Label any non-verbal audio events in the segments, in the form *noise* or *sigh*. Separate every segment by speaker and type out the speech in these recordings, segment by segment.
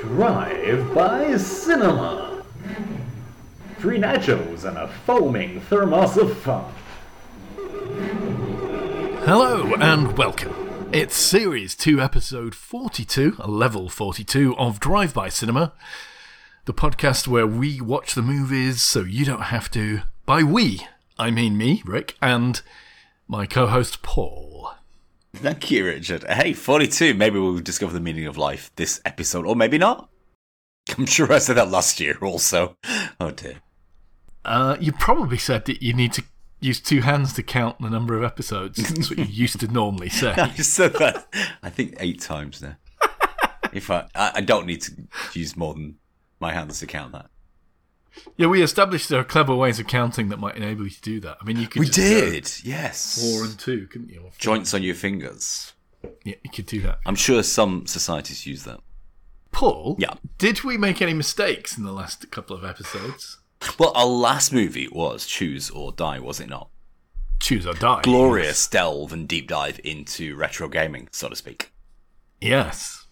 Speaker 1: Drive by Cinema. Free nachos and a foaming thermos of fun.
Speaker 2: Hello and welcome. It's Series 2, Episode 42, Level 42 of Drive By Cinema, the podcast where we watch the movies so you don't have to. By we, I mean me, Rick, and my co host Paul.
Speaker 3: Thank you, Richard. Hey, 42. Maybe we'll discover the meaning of life this episode, or maybe not. *laughs* I'm sure I said that last year also. Oh dear.
Speaker 2: Uh, you probably said that you need to use two hands to count the number of episodes. That's what you used to normally *laughs* say.
Speaker 3: I said that, I think, eight times now. if I, I, I don't need to use more than my hands to count that.
Speaker 2: Yeah, we established there are clever ways of counting that might enable you to do that. I mean, you could
Speaker 3: We
Speaker 2: just
Speaker 3: did, yes.
Speaker 2: four and two, couldn't you?
Speaker 3: Joints on your fingers.
Speaker 2: Yeah, you could do that.
Speaker 3: I'm sure some societies use that.
Speaker 2: Paul,
Speaker 3: Yeah.
Speaker 2: did we make any mistakes in the last couple of episodes?
Speaker 3: Well, our last movie was Choose or Die, was it not?
Speaker 2: Choose or die.
Speaker 3: Glorious delve and deep dive into retro gaming, so to speak.
Speaker 2: Yes.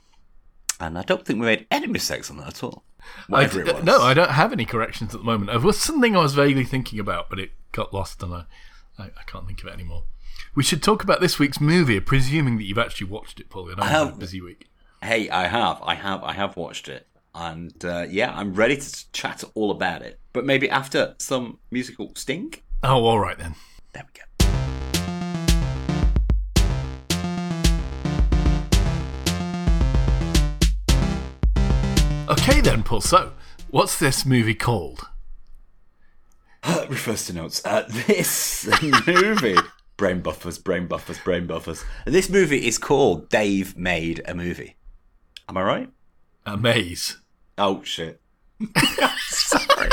Speaker 3: And I don't think we made any mistakes on that at all.
Speaker 2: I,
Speaker 3: it was.
Speaker 2: no, I don't have any corrections at the moment. It was something I was vaguely thinking about, but it got lost and I, I, I can't think of it anymore. We should talk about this week's movie, presuming that you've actually watched it, Paul. I it's a busy week.
Speaker 3: Hey, I have, I have, I have watched it, and uh, yeah, I'm ready to chat all about it. But maybe after some musical stink.
Speaker 2: Oh, all right then.
Speaker 3: There we go.
Speaker 2: Okay then, Paul. So, what's this movie called?
Speaker 3: Uh, refers to notes. Uh, this movie. *laughs* Brain buffers, brain buffers, brain buffers. This movie is called Dave Made a Movie. Am I right?
Speaker 2: A maze.
Speaker 3: Oh shit. *laughs* Sorry.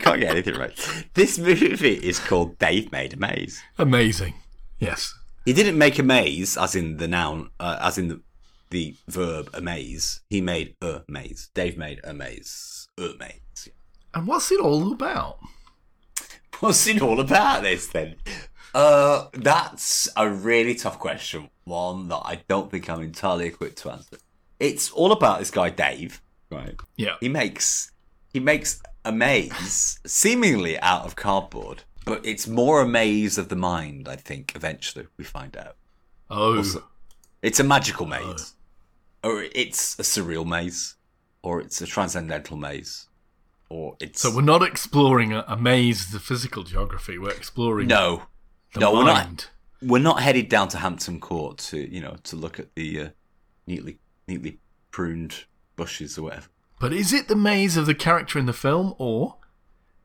Speaker 3: Can't get anything right. This movie is called Dave Made a Maze.
Speaker 2: Amazing. Yes.
Speaker 3: He didn't make a maze, as in the noun, uh, as in the, the verb amaze. He made a maze. Dave made a maze. A maze.
Speaker 2: And what's it all about?
Speaker 3: What's it all about this then? Uh, that's a really tough question. One that I don't think I'm entirely equipped to answer. It's all about this guy Dave, right?
Speaker 2: Yeah.
Speaker 3: He makes he makes a maze seemingly out of cardboard, but it's more a maze of the mind. I think eventually we find out.
Speaker 2: Oh.
Speaker 3: Also- It's a magical maze, or it's a surreal maze, or it's a transcendental maze, or it's
Speaker 2: So we're not exploring a, a maze, the physical geography. We're exploring
Speaker 3: no, no, we're not. We're not headed down to Hampton Court to you know to look at the uh, neatly neatly pruned bushes or whatever.
Speaker 2: But is it the maze of the character in the film, or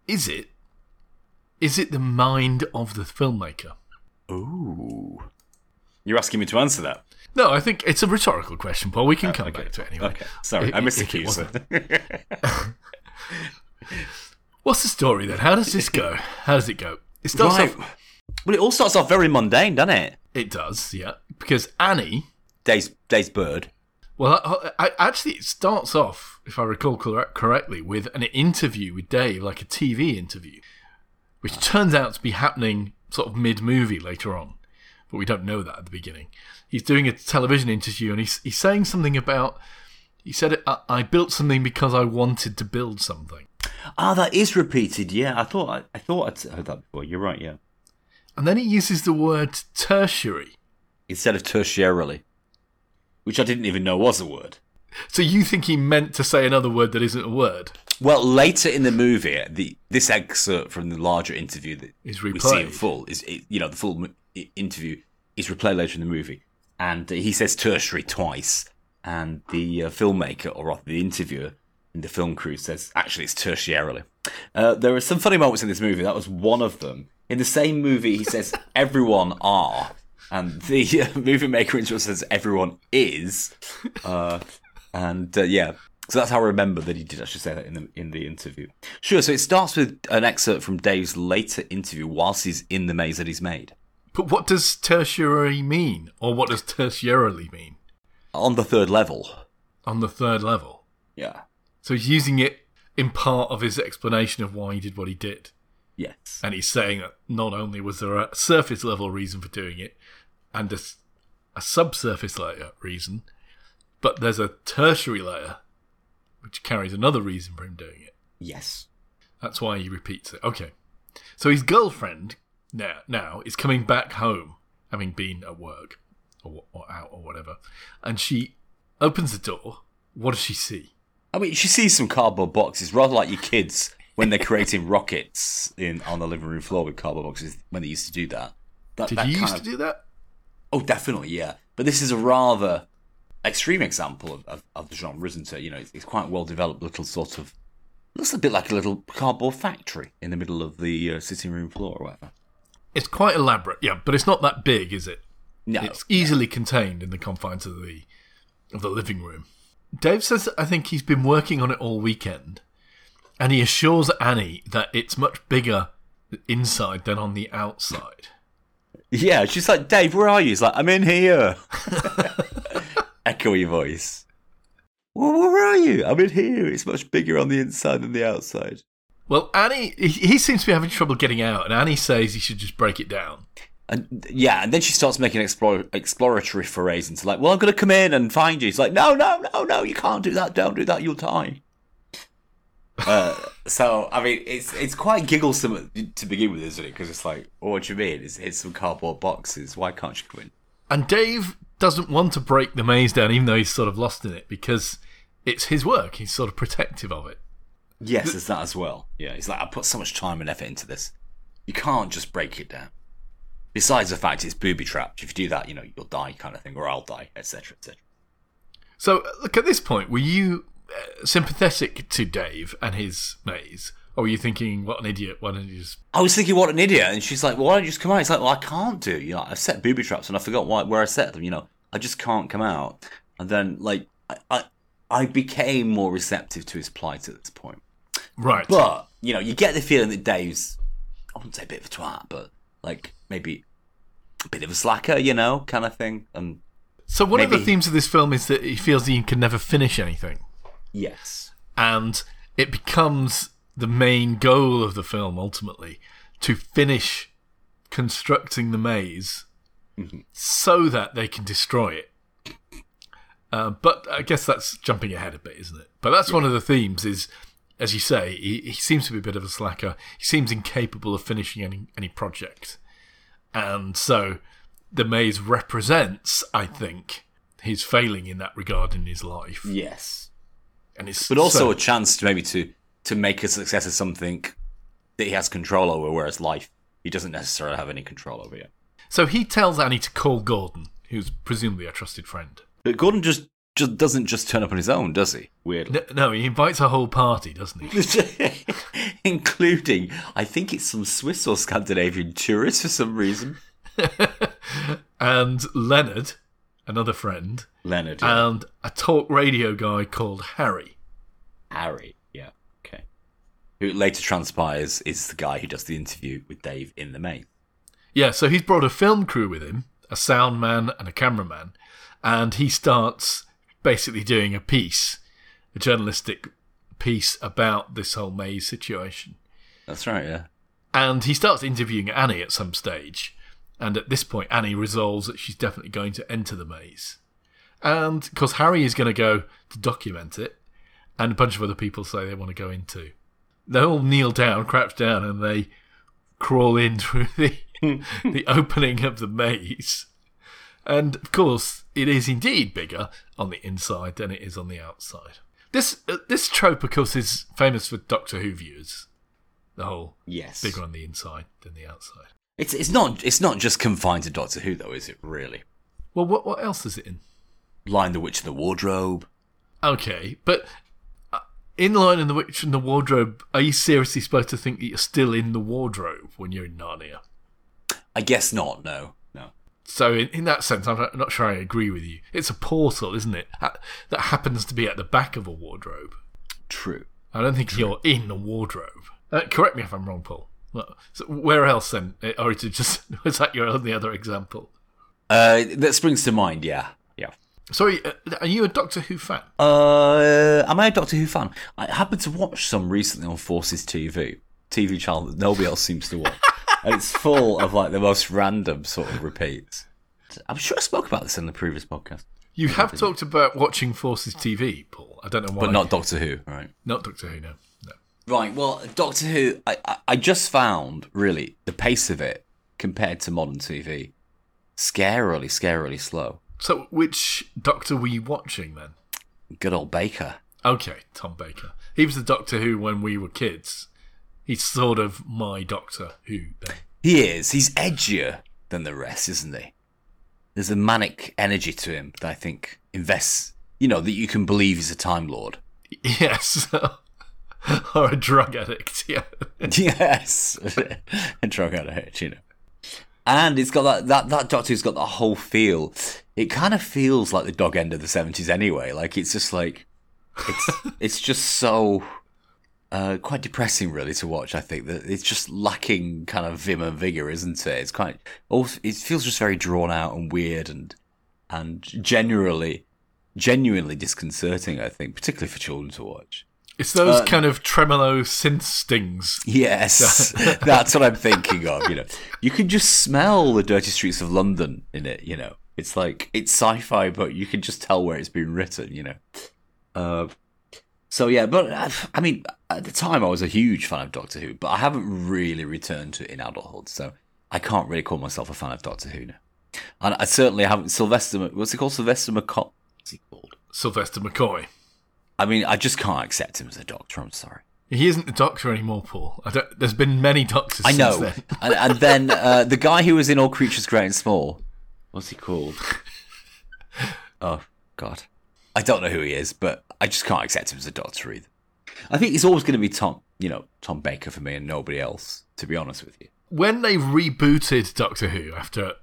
Speaker 2: is it is it the mind of the filmmaker?
Speaker 3: Ooh, you're asking me to answer that.
Speaker 2: No, I think it's a rhetorical question, Paul. We can come back to it anyway.
Speaker 3: Okay, sorry, I missed cue. *laughs*
Speaker 2: What's the story then? How does this go? How does it go? It starts
Speaker 3: Right.
Speaker 2: off.
Speaker 3: Well, it all starts off very mundane, doesn't it?
Speaker 2: It does, yeah. Because Annie.
Speaker 3: Days, Days Bird.
Speaker 2: Well, I, I, actually, it starts off, if I recall correct, correctly, with an interview with Dave, like a TV interview, which turns out to be happening sort of mid-movie later on, but we don't know that at the beginning. He's doing a television interview, and he's he's saying something about. He said, I, "I built something because I wanted to build something."
Speaker 3: Ah, that is repeated. Yeah, I thought I, I thought I'd heard that before. You're right. Yeah.
Speaker 2: And then he uses the word tertiary.
Speaker 3: Instead of tertiarily, which I didn't even know was a word.
Speaker 2: So you think he meant to say another word that isn't a word?
Speaker 3: Well, later in the movie, the this excerpt from the larger interview that
Speaker 2: Is
Speaker 3: we see in full is you know the full interview is replayed later in the movie, and he says tertiary twice, and the uh, filmmaker or rather the interviewer in the film crew says actually it's tertiarily. Uh, there are some funny moments in this movie. That was one of them. In the same movie, he says *laughs* everyone are, and the uh, movie maker intro says everyone is, uh, and uh, yeah. So that's how I remember that he did actually say that in the in the interview. Sure. So it starts with an excerpt from Dave's later interview whilst he's in the maze that he's made.
Speaker 2: But what does tertiary mean? Or what does tertiarily mean?
Speaker 3: On the third level.
Speaker 2: On the third level.
Speaker 3: Yeah.
Speaker 2: So he's using it in part of his explanation of why he did what he did.
Speaker 3: Yes.
Speaker 2: And he's saying that not only was there a surface level reason for doing it and a subsurface layer reason, But there's a tertiary layer which carries another reason for him doing it.
Speaker 3: Yes.
Speaker 2: That's why he repeats it. Okay. So his girlfriend now now is coming back home, having been at work or, or out or whatever, and she opens the door. What does she see?
Speaker 3: I mean, she sees some cardboard boxes, rather like your kids when they're creating rockets in on the living room floor with cardboard boxes when they used to do that. that
Speaker 2: Did
Speaker 3: that
Speaker 2: you used
Speaker 3: of-
Speaker 2: to do that?
Speaker 3: Oh, definitely, yeah. But this is a rather extreme example of, of, of the genre, isn't it? You know, it's, it's quite well developed little sort of looks a bit like a little cardboard factory in the middle of the uh, sitting room floor or whatever.
Speaker 2: It's quite elaborate, yeah, but it's not that big, is it?
Speaker 3: No,
Speaker 2: It's easily contained in the confines of the of the living room. Dave says I think he's been working on it all weekend, and he assures Annie that it's much bigger inside than on the outside.
Speaker 3: yeah. She's like, Dave, where are you? He's like, I'm in here. *laughs* Echoey voice. Well, where are you? I'm in here. It's much bigger on the inside than the outside.
Speaker 2: Well, Annie, he, seems to be having trouble getting out, and Annie says he should just break it down.
Speaker 3: And yeah, and then she starts making explore, exploratory forays into like, well, I'm going to come in and find you. He's like, no, no, no, no, you can't do that. Don't do that. You'll die. uh, *laughs* so I mean, it's it's quite gigglesome to begin with, isn't it? Because it's like, oh, what do you mean? It's, it's some cardboard boxes. Why can't you come in?
Speaker 2: And Dave doesn't want to break the maze down, even though he's sort of lost in it, because it's his work. He's sort of protective of it.
Speaker 3: Yes, there's that as well. Yeah, he's like, I put so much time and effort into this. You can't just break it down. Besides the fact it's booby trapped. If you do that, you know, you'll die, kind of thing, or I'll die, etc., etc.
Speaker 2: So, look, at this point, were you uh, sympathetic to Dave and his maze? Or were you thinking, what an idiot, why don't you just.
Speaker 3: I was thinking, what an idiot. And she's like, well, why don't you just come out? He's like, well, I can't do. You know, I've set booby traps and I forgot why, where I set them. You know, I just can't come out. And then, like, I, I, I became more receptive to his plight at this point.
Speaker 2: Right.
Speaker 3: But, you know, you get the feeling that Dave's, I wouldn't say a bit of a twat, but, like, maybe a bit of a slacker, you know, kind of thing. And
Speaker 2: so, one of the themes of this film is that he feels he can never finish anything.
Speaker 3: yes.
Speaker 2: And it becomes the main goal of the film, ultimately, to finish constructing the maze so that they can destroy it. Uh, but I guess that's jumping ahead a bit, isn't it? But that's one of the themes is, as you say, he, he seems to be a bit of a slacker. He seems incapable of finishing any, any project. And so the maze represents, I think, his failing in that regard in his life.
Speaker 3: Yes.
Speaker 2: And it's
Speaker 3: But also
Speaker 2: so-
Speaker 3: a chance to maybe to, to make a success of something that he has control over, whereas life, he doesn't necessarily have any control over yet.
Speaker 2: So he tells Annie to call Gordon, who's presumably a trusted friend.
Speaker 3: But Gordon just just doesn't just turn up on his own, does he? Weirdly.
Speaker 2: No, no he invites a whole party, doesn't he? *laughs*
Speaker 3: Including, I think it's some Swiss or Scandinavian tourists for some reason. *laughs*
Speaker 2: and Leonard, another friend,
Speaker 3: Leonard, yeah.
Speaker 2: and a talk radio guy called Harry.
Speaker 3: Harry, yeah, okay. Who later transpires is the guy who does the interview with Dave in the main.
Speaker 2: Yeah, so he's brought a film crew with him, a sound man and a cameraman, and he starts basically doing a piece, a journalistic piece about this whole maze situation.
Speaker 3: That's right, yeah.
Speaker 2: And he starts interviewing Annie at some stage. And at this point, Annie resolves that she's definitely going to enter the maze. And because Harry is going to go to document it, and a bunch of other people say they want to go in too. They all kneel down, crouch down, and they crawl in through the, *laughs* the opening of the maze. And of course, it is indeed bigger on the inside than it is on the outside. This uh, this trope, of course, is famous for Doctor Who viewers. The whole
Speaker 3: Yes.
Speaker 2: bigger on the inside than the outside.
Speaker 3: It's it's not it's not just confined to Doctor Who though, is it really?
Speaker 2: Well, what what else is it in?
Speaker 3: Lion the Witch in the Wardrobe.
Speaker 2: Okay, but uh, in Lion in the witch and the wardrobe, are you seriously supposed to think that you're still in the wardrobe when you're in Narnia?
Speaker 3: I guess not, no.
Speaker 2: So in, in that sense, I'm not, sure I agree with you. It's a portal, isn't it? That happens to be at the back of a wardrobe.
Speaker 3: True.
Speaker 2: I don't think you're in a wardrobe. Uh, correct me if I'm wrong, Paul. Well, So where else then? Uh, Or is it just *laughs* was that your only other example?
Speaker 3: Uh that springs to mind, yeah. Yeah.
Speaker 2: Sorry, uh, are you a Doctor Who fan?
Speaker 3: Uh, am I a Doctor Who fan? I happened to watch some recently on Forces TV, TV channel that nobody else seems to watch, and it's full of like the most random sort of repeats. I'm sure I spoke about this in the previous podcast.
Speaker 2: You have talked about watching Forces TV, Paul. I don't know why.
Speaker 3: but not Doctor Who, right?
Speaker 2: not Doctor Who. No, no.
Speaker 3: Right. Well, Doctor Who, I, I, I just found really the pace of it compared to modern TV scarily, scarily slow.
Speaker 2: So, which Doctor were you watching then?
Speaker 3: Good old Baker.
Speaker 2: Okay, Tom Baker. He was the Doctor Who when we were kids. He's sort of my Doctor Who then.
Speaker 3: He is. He's edgier than the rest, isn't he? There's a manic energy to him that I think invests. You know that you can believe he's a Time Lord.
Speaker 2: Yes. *laughs* or a drug addict, *laughs* yeah.
Speaker 3: yes, *laughs* a drug addict, you know. And it's got that that that Doctor Who's got that whole feel. It kind of feels like the dog end of the seventies anyway. Like it's just like it's it's just so uh, quite depressing, really, to watch. I think that it's just lacking kind of vim and vigor, isn't it? It's quite. It feels just very drawn out and weird, and and genuinely, genuinely disconcerting. I think, particularly for children to watch.
Speaker 2: It's those
Speaker 3: Uh,
Speaker 2: kind of tremolo synth stings.
Speaker 3: Yes, *laughs* that's what I'm thinking of. You know, you can just smell the dirty streets of London in it. You know, it's like it's sci-fi, but you can just tell where it's been written. You know, uh, so yeah. But uh, I mean, at the time, I was a huge fan of Doctor Who, but I haven't really returned to it in adulthood, so I can't really call myself a fan of Doctor Who now. And I certainly haven't. Sylvester, what's he called? Sylvester McCoy. What's he called?
Speaker 2: Sylvester McCoy.
Speaker 3: I mean, I just can't accept him as a Doctor. I'm sorry.
Speaker 2: He isn't the Doctor anymore, Paul. There's been many Doctors
Speaker 3: I
Speaker 2: since
Speaker 3: know.
Speaker 2: then. *laughs*
Speaker 3: and, and then uh, the guy who was in All Creatures Great and Small, what's he called? *laughs* Oh God, I don't know who he is, but I just can't accept him as a Doctor either. I think it's always going to be Tom, you know, Tom Baker for me and nobody else. To be honest with you,
Speaker 2: When they rebooted Doctor Who after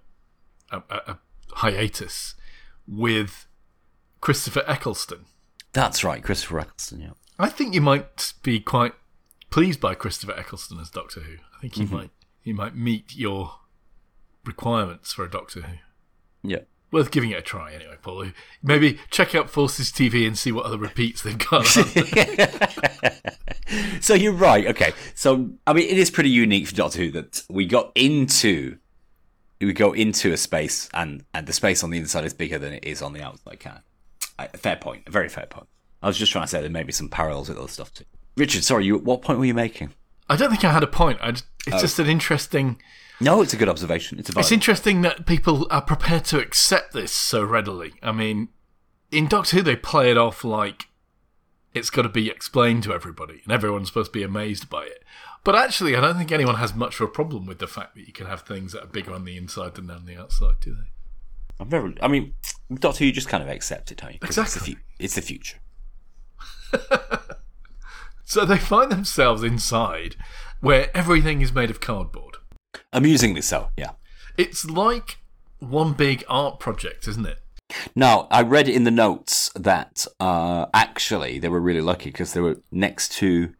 Speaker 2: a, a, a hiatus with Christopher Eccleston,
Speaker 3: that's right, Christopher Eccleston. Yeah,
Speaker 2: I think you might be quite pleased by Christopher Eccleston as Doctor Who. I think he
Speaker 3: Mm-hmm.
Speaker 2: might he might meet your requirements for a Doctor Who.
Speaker 3: yeah.
Speaker 2: Worth giving it a try anyway, Paul. Maybe check out Forces TV and see what other repeats they've got. *laughs*
Speaker 3: So you're right. Okay, so I mean, it is pretty unique for Doctor Who that we got into. We go into a space, and and the space on the inside is bigger than it is on the outside. Kind of. A fair point. A very fair point. I was just trying to say there may be some parallels with other stuff too. Richard, sorry, you. What point were you making?
Speaker 2: I don't think I had a point. I just, it's oh. just an interesting.
Speaker 3: No, it's a good observation. It's a
Speaker 2: It's interesting that people are prepared to accept this so readily. I mean, in Doctor Who, they play it off like it's got to be explained to everybody, and everyone's supposed to be amazed by it. But actually, I don't think anyone has much of a problem with the fact that you can have things that are bigger on the inside than on the outside, do they?
Speaker 3: I'm very. I mean, Doctor Who, you just kind of accept it, don't you?
Speaker 2: Exactly.
Speaker 3: It's the, fu- it's the future. *laughs*
Speaker 2: So they find themselves inside where everything is made of cardboard.
Speaker 3: Amusingly so. Yeah.
Speaker 2: It's like one big art project, isn't it?
Speaker 3: Now, I read in the notes that uh, actually they were really lucky because they were next to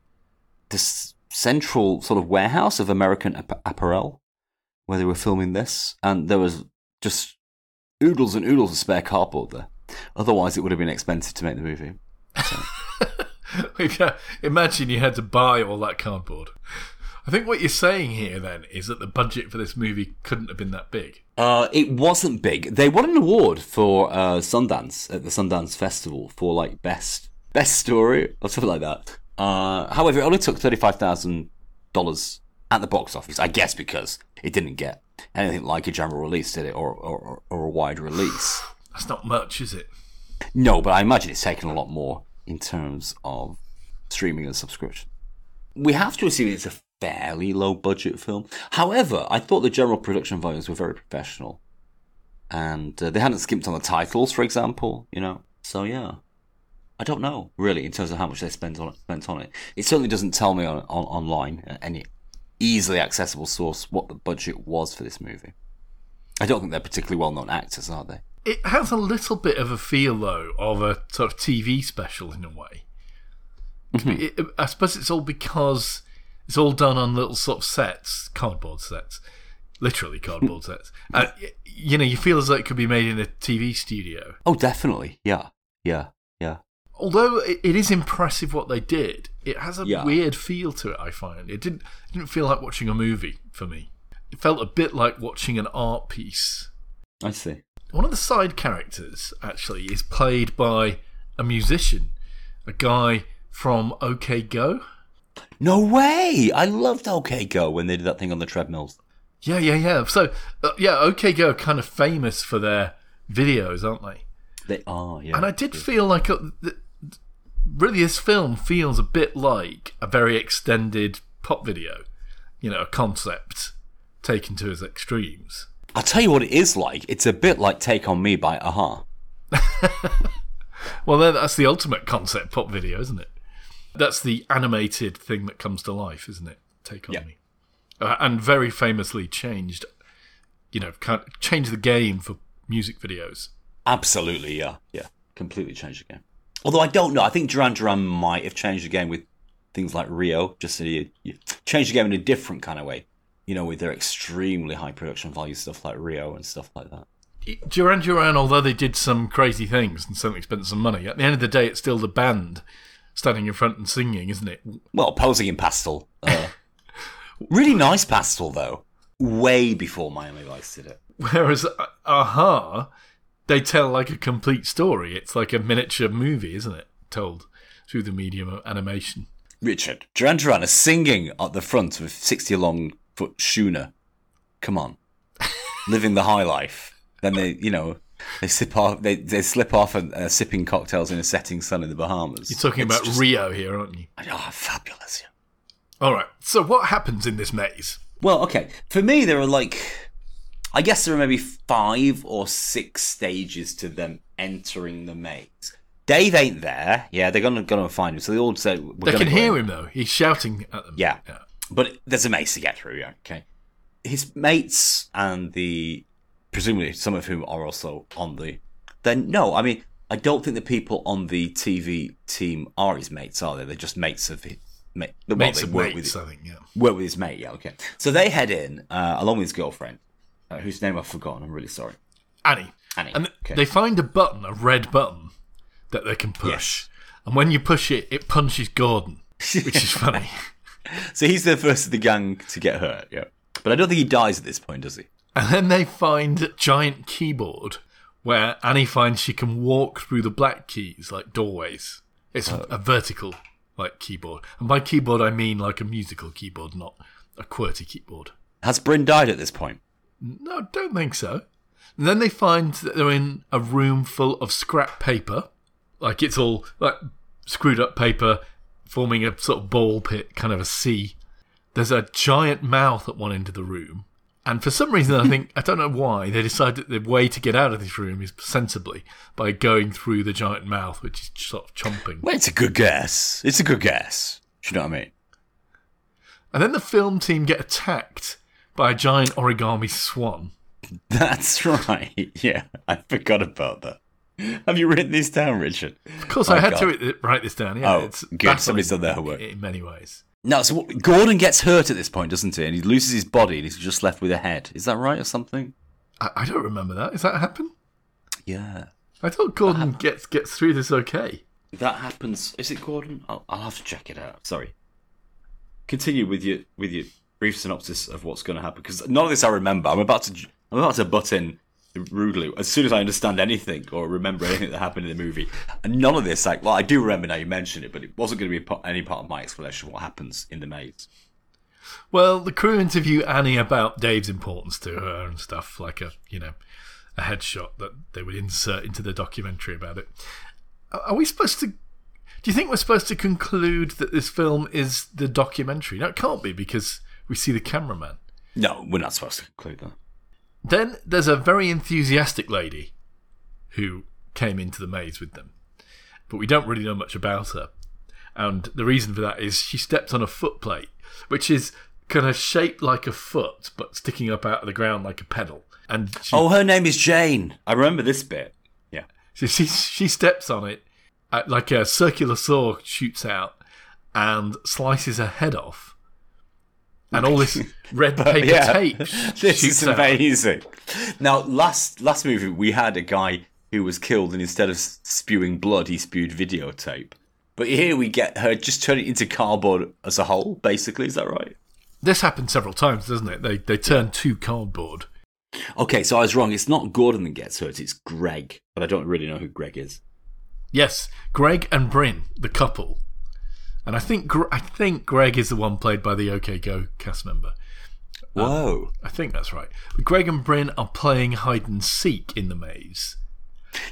Speaker 3: this central sort of warehouse of American ap- apparel where they were filming this, and there was just oodles and oodles of spare cardboard there. Otherwise, it would have been expensive to make the movie. *laughs*
Speaker 2: Imagine you had to buy all that cardboard. I think what you're saying here then is that the budget for this movie couldn't have been that big.
Speaker 3: Uh, it wasn't big. They won an award for uh, Sundance at the Sundance Festival for like best best story or something like that. Uh, however, it only took thirty five thousand dollars at the box office. I guess because it didn't get anything like a general release, did it, or or, or a wide release? *sighs*
Speaker 2: That's not much, is it?
Speaker 3: No, but I imagine it's taken a lot more in terms of streaming and subscription. We have to assume it's a fairly low budget film. However, I thought the general production values were very professional. And uh, they hadn't skimped on the titles, for example, you know. So yeah. I don't know, really, in terms of how much they spent on it. Spent on it. It certainly doesn't tell me on, on online, uh, any easily accessible source, what the budget was for this movie. I don't think they're particularly well known actors, are they?
Speaker 2: It has a little bit of a feel, though, of a sort of TV special in a way. It- it- I suppose it's all because it's all done on little sort of sets, cardboard sets, literally cardboard sets. Uh, and, you know, you feel as though it could be made in a TV studio.
Speaker 3: Oh, definitely. Yeah. Yeah. Yeah.
Speaker 2: Although it, it is impressive what they did, it has a
Speaker 3: Yeah.
Speaker 2: weird feel to it. I find it didn't it didn't feel like watching a movie for me. It felt a bit like watching an art piece.
Speaker 3: I see.
Speaker 2: one of the side characters actually is played by a musician, a guy from OK Go.
Speaker 3: No way! I loved OK Go when they did that thing on the treadmills.
Speaker 2: Yeah, yeah, yeah. So, uh, yeah, OK Go are kind of famous for their videos, aren't they?
Speaker 3: They are, yeah.
Speaker 2: And I did feel like uh, th- really this film feels a bit like a very extended pop video, you know, a concept taken to its extremes.
Speaker 3: I'll tell you what it is like. It's a bit like Take On Me by a-ha. *laughs*
Speaker 2: Well, then that's the ultimate concept pop video, isn't it? That's the animated thing that comes to life, isn't it? Take on
Speaker 3: Yeah.
Speaker 2: me, uh, and very famously changed, you know, kind of changed the game for music videos.
Speaker 3: Absolutely, yeah. Yeah. Completely changed the game. Although I don't know. I think Duran Duran might have changed the game with things like Rio, just so you, you changed the game in a different kind of way. You know, with their extremely high production value stuff like Rio and stuff like that.
Speaker 2: Duran Duran, although they did some crazy things and certainly spent some money, at the end of the day, it's still the band standing in front and singing, isn't it?
Speaker 3: Well, posing in pastel. Uh, really nice pastel, though. Way before Miami Vice did it.
Speaker 2: Whereas uh, a-ha, they tell like a complete story. It's like a miniature movie, isn't it? Told through the medium of animation.
Speaker 3: Richard, Duran Duran are singing at the front of a 60 long foot schooner. Come on. *laughs* Living the high life. Then they, you know, they sip off, they, they slip off and uh, sipping cocktails in a setting sun in the Bahamas.
Speaker 2: You're talking
Speaker 3: It's
Speaker 2: about
Speaker 3: just-
Speaker 2: Rio here, aren't you?
Speaker 3: Oh, fabulous. Yeah.
Speaker 2: All right. So what happens in this maze?
Speaker 3: Well, okay. For me, there are like, I guess there are maybe five or six stages to them entering the maze. Dave ain't there. Yeah, they're gonna gonna find him. So they all say we're
Speaker 2: They can hear
Speaker 3: in.
Speaker 2: him though. He's shouting at them.
Speaker 3: Yeah. But there's a maze to get through, yeah, okay. His mates and the presumably some of whom are also on the then no, I mean I don't think the people on the TV team are his mates, are they? They're just mates of his mate. Well,
Speaker 2: Mates
Speaker 3: they
Speaker 2: of
Speaker 3: work
Speaker 2: mates,
Speaker 3: with
Speaker 2: I think. Yeah.
Speaker 3: work with his mate, yeah, okay. So they head in, uh, along with his girlfriend, uh, whose name I've forgotten, I'm really sorry.
Speaker 2: Annie.
Speaker 3: Annie,
Speaker 2: And
Speaker 3: okay.
Speaker 2: they find a button, a red button, that they can push.
Speaker 3: Yes.
Speaker 2: And when you push it, it punches Gordon, which is funny. *laughs*
Speaker 3: So he's the first of the gang to get hurt, yeah. But I don't think he dies at this point, does he?
Speaker 2: And then they find a giant keyboard where Annie finds she can walk through the black keys like doorways. It's
Speaker 3: Oh.
Speaker 2: a vertical like keyboard. And by keyboard I mean like a musical keyboard, not a QWERTY keyboard.
Speaker 3: Has Bryn died at this point?
Speaker 2: No, I don't think so. And then they find that they're in a room full of scrap paper. Like it's all like screwed up paper forming a sort of ball pit, kind of a C. There's a giant mouth at one end of the room. And for some reason, I *laughs* think, I don't know why, they decided that the way to get out of this room is sensibly by going through the giant mouth, which is sort of chomping.
Speaker 3: Well, it's a good guess. It's a good guess. Do you know what I mean?
Speaker 2: And then the film team get attacked by a giant origami swan. *laughs*
Speaker 3: That's right. *laughs* Yeah, I forgot about that. Have you written this down, Richard?
Speaker 2: Of course,
Speaker 3: My
Speaker 2: I had
Speaker 3: God.
Speaker 2: to write- this down. Yeah,
Speaker 3: Oh,
Speaker 2: it's
Speaker 3: good. Somebody's done their homework.
Speaker 2: In many ways.
Speaker 3: No, so what- Gordon gets hurt at this point, doesn't he? And he loses his body and he's just left with a head. Is that right or something?
Speaker 2: I, I don't remember that. Does that happen?
Speaker 3: Yeah.
Speaker 2: I thought Gordon gets gets through this okay.
Speaker 3: That happens. Is it Gordon? I'll, I'll have to check it out. Sorry. Continue with your with your brief synopsis of what's going to happen because none of this I remember. I'm about to I'm about to butt in rudely as soon as I understand anything or remember anything that happened in the movie. And none of this, like, well, I do remember now you mentioned it, but it wasn't going to be any part of my explanation of what happens in the maze.
Speaker 2: Well, the crew interview Annie about Dave's importance to her and stuff, like a you know a headshot that they would insert into the documentary about it. Are are we supposed to? Do you think we're supposed to conclude that this film is the documentary? No, it can't be because we see the cameraman.
Speaker 3: No, we're not supposed to conclude that.
Speaker 2: Then there's a very enthusiastic lady who came into the maze with them, but we don't really know much about her. And the reason for that is she stepped on a foot plate, which is kind of shaped like a foot, but sticking up out of the ground like a pedal. And she,
Speaker 3: Oh, her name is Jane. I remember this bit. Yeah.
Speaker 2: so she, she steps on it, uh, like a circular saw shoots out and slices her head off. And all this *laughs* red paper
Speaker 3: yeah.
Speaker 2: tape *laughs*
Speaker 3: This is
Speaker 2: out.
Speaker 3: amazing. Now, last last movie we had a guy who was killed, and instead of spewing blood, he spewed videotape. But here we get her just turning into cardboard as a whole. Basically, is that right?
Speaker 2: This happens several times, doesn't it? They they turn to cardboard.
Speaker 3: Okay, so I was wrong. It's not Gordon that gets hurt, it's Greg. But I don't really know who Greg is.
Speaker 2: Yes, Greg and Bryn, the couple, and I think I think Greg is the one played by the OK Go cast member.
Speaker 3: Um, Whoa.
Speaker 2: I think that's right. Greg and Bryn are playing hide and seek in the maze.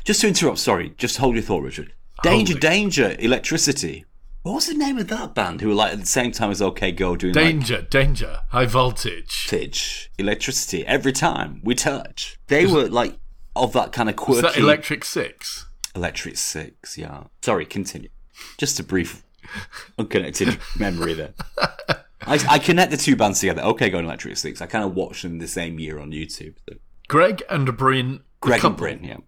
Speaker 3: Just to interrupt, sorry, just hold your thought, Richard. Danger, danger, electricity. What was the name of that band who were like at the same time as OK Go doing like
Speaker 2: Danger, danger, high voltage.
Speaker 3: voltage, electricity every time we touch? They were like of that kind of quirky.
Speaker 2: Is that Electric Six?
Speaker 3: Electric Six, yeah. Sorry, continue. Just a brief unconnected memory there. I, I connect the two bands together. Okay, going Electric Six. I kind of watched them the same year on YouTube. So.
Speaker 2: Greg and Bryn,
Speaker 3: Greg and Bryn, yeah.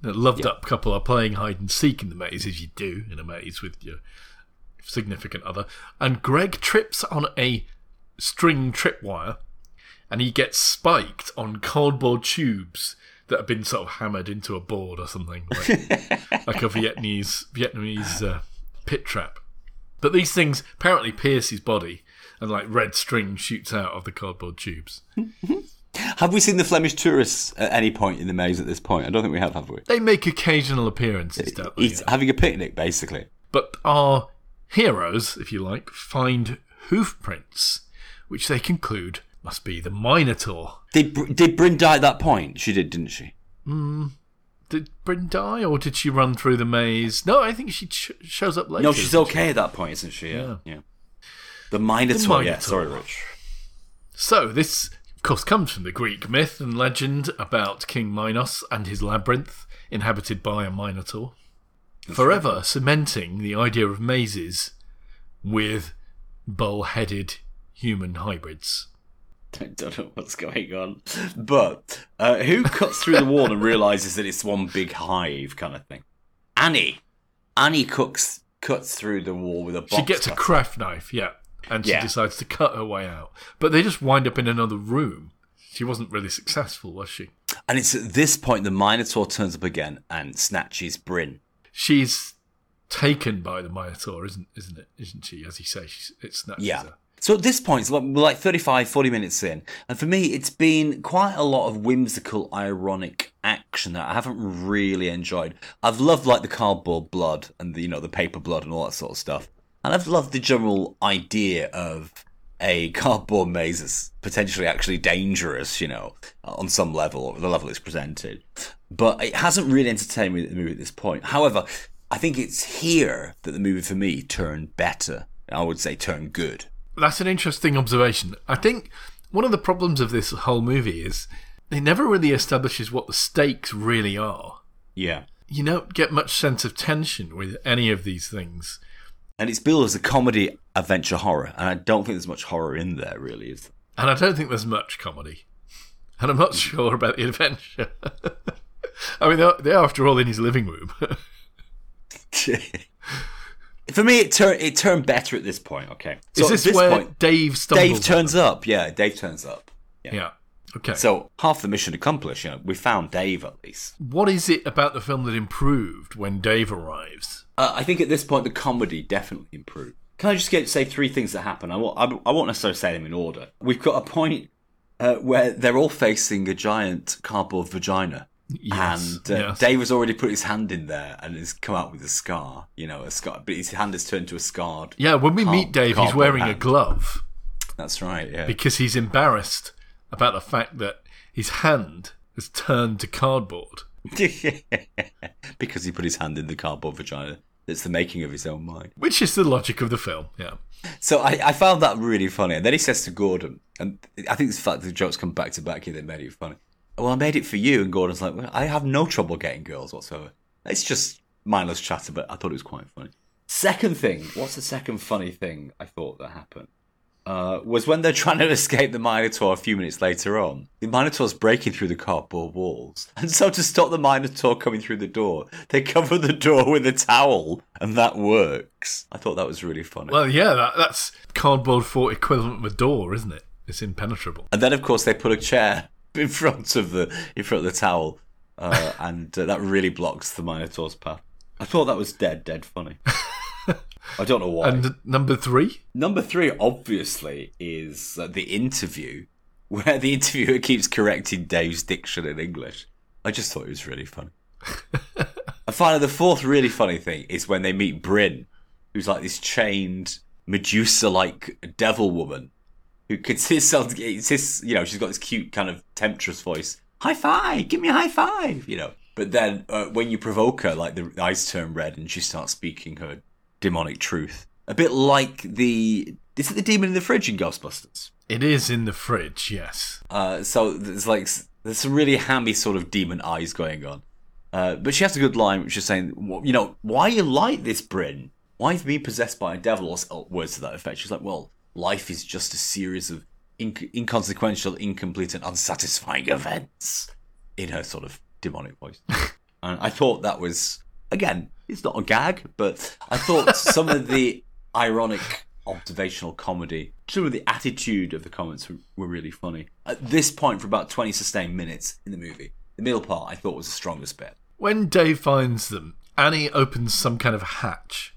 Speaker 2: the loved up couple, are playing hide and seek in the maze, as you do in a maze with your significant other. And Greg trips on a string tripwire, and he gets spiked on cardboard tubes that have been sort of hammered into a board or something, like, *laughs* like a Vietnamese Vietnamese uh, pit trap. But these things apparently pierce his body, and like red string shoots out of the cardboard tubes. *laughs*
Speaker 3: Have we seen the Flemish tourists at any point in the maze at this point? I don't think we have, have we?
Speaker 2: They make occasional appearances, don't they?
Speaker 3: He's having a picnic, basically.
Speaker 2: But our heroes, if you like, find hoof prints, which they conclude must be the Minotaur.
Speaker 3: Did did Bryn die at that point? She did, didn't she? Hmm.
Speaker 2: Did Bryn die, or did she run through the maze? No, I think she sh- shows up later.
Speaker 3: No, she's
Speaker 2: doesn't she?
Speaker 3: okay at that point, isn't she? Yeah.
Speaker 2: Yeah.
Speaker 3: yeah. The Minotaur. Yeah.
Speaker 2: Minotaur.
Speaker 3: Sorry, Rich.
Speaker 2: So this, of course, comes from the Greek myth and legend about King Minos and his labyrinth, inhabited by a Minotaur, forever cementing the idea of mazes with bull-headed human hybrids. *laughs*
Speaker 3: I don't know what's going on. But uh, who cuts through the wall and realizes that it's one big hive kind of thing? Annie. Annie cooks cuts through the wall with a box
Speaker 2: She gets a craft knife, yeah, and she
Speaker 3: Yeah.
Speaker 2: decides to cut her way out. But they just wind up in another room. She wasn't really successful, was she?
Speaker 3: and it's at this point the Minotaur turns up again and snatches Bryn.
Speaker 2: She's taken by the Minotaur, isn't isn't it? Isn't she? As you say, she's, it snatches
Speaker 3: Yeah.
Speaker 2: her.
Speaker 3: So at this point, it's like, we're like 35, 40 minutes in. And for me, it's been quite a lot of whimsical, ironic action that I haven't really enjoyed. I've loved like the cardboard blood and the, you know, the paper blood and all that sort of stuff. And I've loved the general idea of a cardboard maze that's potentially actually dangerous, you know, on some level, or the level it's presented. But it hasn't really entertained me the movie at this point. However, I think it's here that the movie for me turned better. I would say turned good.
Speaker 2: That's an interesting observation. I think one of the problems of this whole movie is it never really establishes what the stakes really are.
Speaker 3: Yeah.
Speaker 2: You don't get much sense of tension with any of these things.
Speaker 3: And it's billed as a comedy adventure horror, and I don't think there's much horror in there, really, is
Speaker 2: And I don't think there's much comedy. And I'm not *laughs* sure about the adventure. *laughs* I mean, they're, they're after all in his living room. *laughs*
Speaker 3: For me, it turned it turned better at this point. Okay, so
Speaker 2: Is this,
Speaker 3: this
Speaker 2: where
Speaker 3: point,
Speaker 2: Dave stumbles?
Speaker 3: Dave turns up. Yeah, Dave turns up.
Speaker 2: Yeah. Okay.
Speaker 3: So half the mission accomplished. You know, we found Dave at least.
Speaker 2: what is it about the film that improved when Dave arrives?
Speaker 3: Uh, I think at this point the comedy definitely improved. Can I just get say three things that happen? I won't, I, I won't necessarily say them in order. We've got a point uh, where they're all facing a giant cardboard vagina.
Speaker 2: Yes,
Speaker 3: and uh,
Speaker 2: yes.
Speaker 3: Dave has already put his hand in there and has come out with a scar, you know, a scar, but his hand has turned to a scarred.
Speaker 2: Yeah, when we
Speaker 3: Card-
Speaker 2: meet Dave, he's wearing a glove
Speaker 3: That's right, yeah.
Speaker 2: because he's embarrassed about the fact that his hand has turned to cardboard. *laughs*
Speaker 3: because he put his hand in the cardboard vagina. It's the making of his own mind.
Speaker 2: Which is the logic of the film, yeah.
Speaker 3: So I, I found that really funny. And then he says to Gordon, and I think the fact that the jokes come back to back here that made it funny. Well, I made it for you. And Gordon's like, well, I have no trouble getting girls whatsoever. It's just mindless chatter, but I thought it was quite funny. Second thing, what's the second funny thing I thought that happened? Uh, was when they're *laughs* trying to escape the Minotaur a few minutes later on. The Minotaur's breaking through the cardboard walls. *laughs* And so to stop the Minotaur coming through the door, they cover the door *laughs* with a towel, and that works. I thought that was really funny.
Speaker 2: Well, yeah, that, that's cardboard fort equivalent of a door, isn't it? It's impenetrable.
Speaker 3: And then, of course, they put a chair *laughs* in front of the in front of the towel, uh, *laughs* and uh, that really blocks the Minotaur's path. I thought that was dead, dead funny. *laughs* I don't know why.
Speaker 2: And number three?
Speaker 3: Number three, obviously, is uh, the interview where the interviewer keeps correcting Dave's diction in English. I just thought it was really funny. and finally, the fourth really funny thing is when they meet Bryn, who's like this chained Medusa-like devil woman who consists of, insists, you know, she's got this cute kind of temptress voice. High five! Give me a high five! You know. But then uh, when you provoke her, like the eyes turn red and she starts speaking her demonic truth. A bit like the is it the demon in the fridge in Ghostbusters?
Speaker 2: It is in the fridge, yes.
Speaker 3: Uh, so there's like there's some really hammy sort of demon eyes going on. Uh, but she has a good line, which is saying, you know, why are you like this, Bryn? Why have you been possessed by a devil? Or words to that effect. She's like, well, life is just a series of inc- inconsequential, incomplete, and unsatisfying events. In her sort of demonic voice, *laughs* and I thought that was again, it's not a gag, but I thought some of the ironic observational comedy. Some of the attitude of the comments were, were, really funny. At this point, for about 20 sustained minutes in the movie, the middle part I thought was the strongest bit.
Speaker 2: When Dave finds them, Annie opens some kind of hatch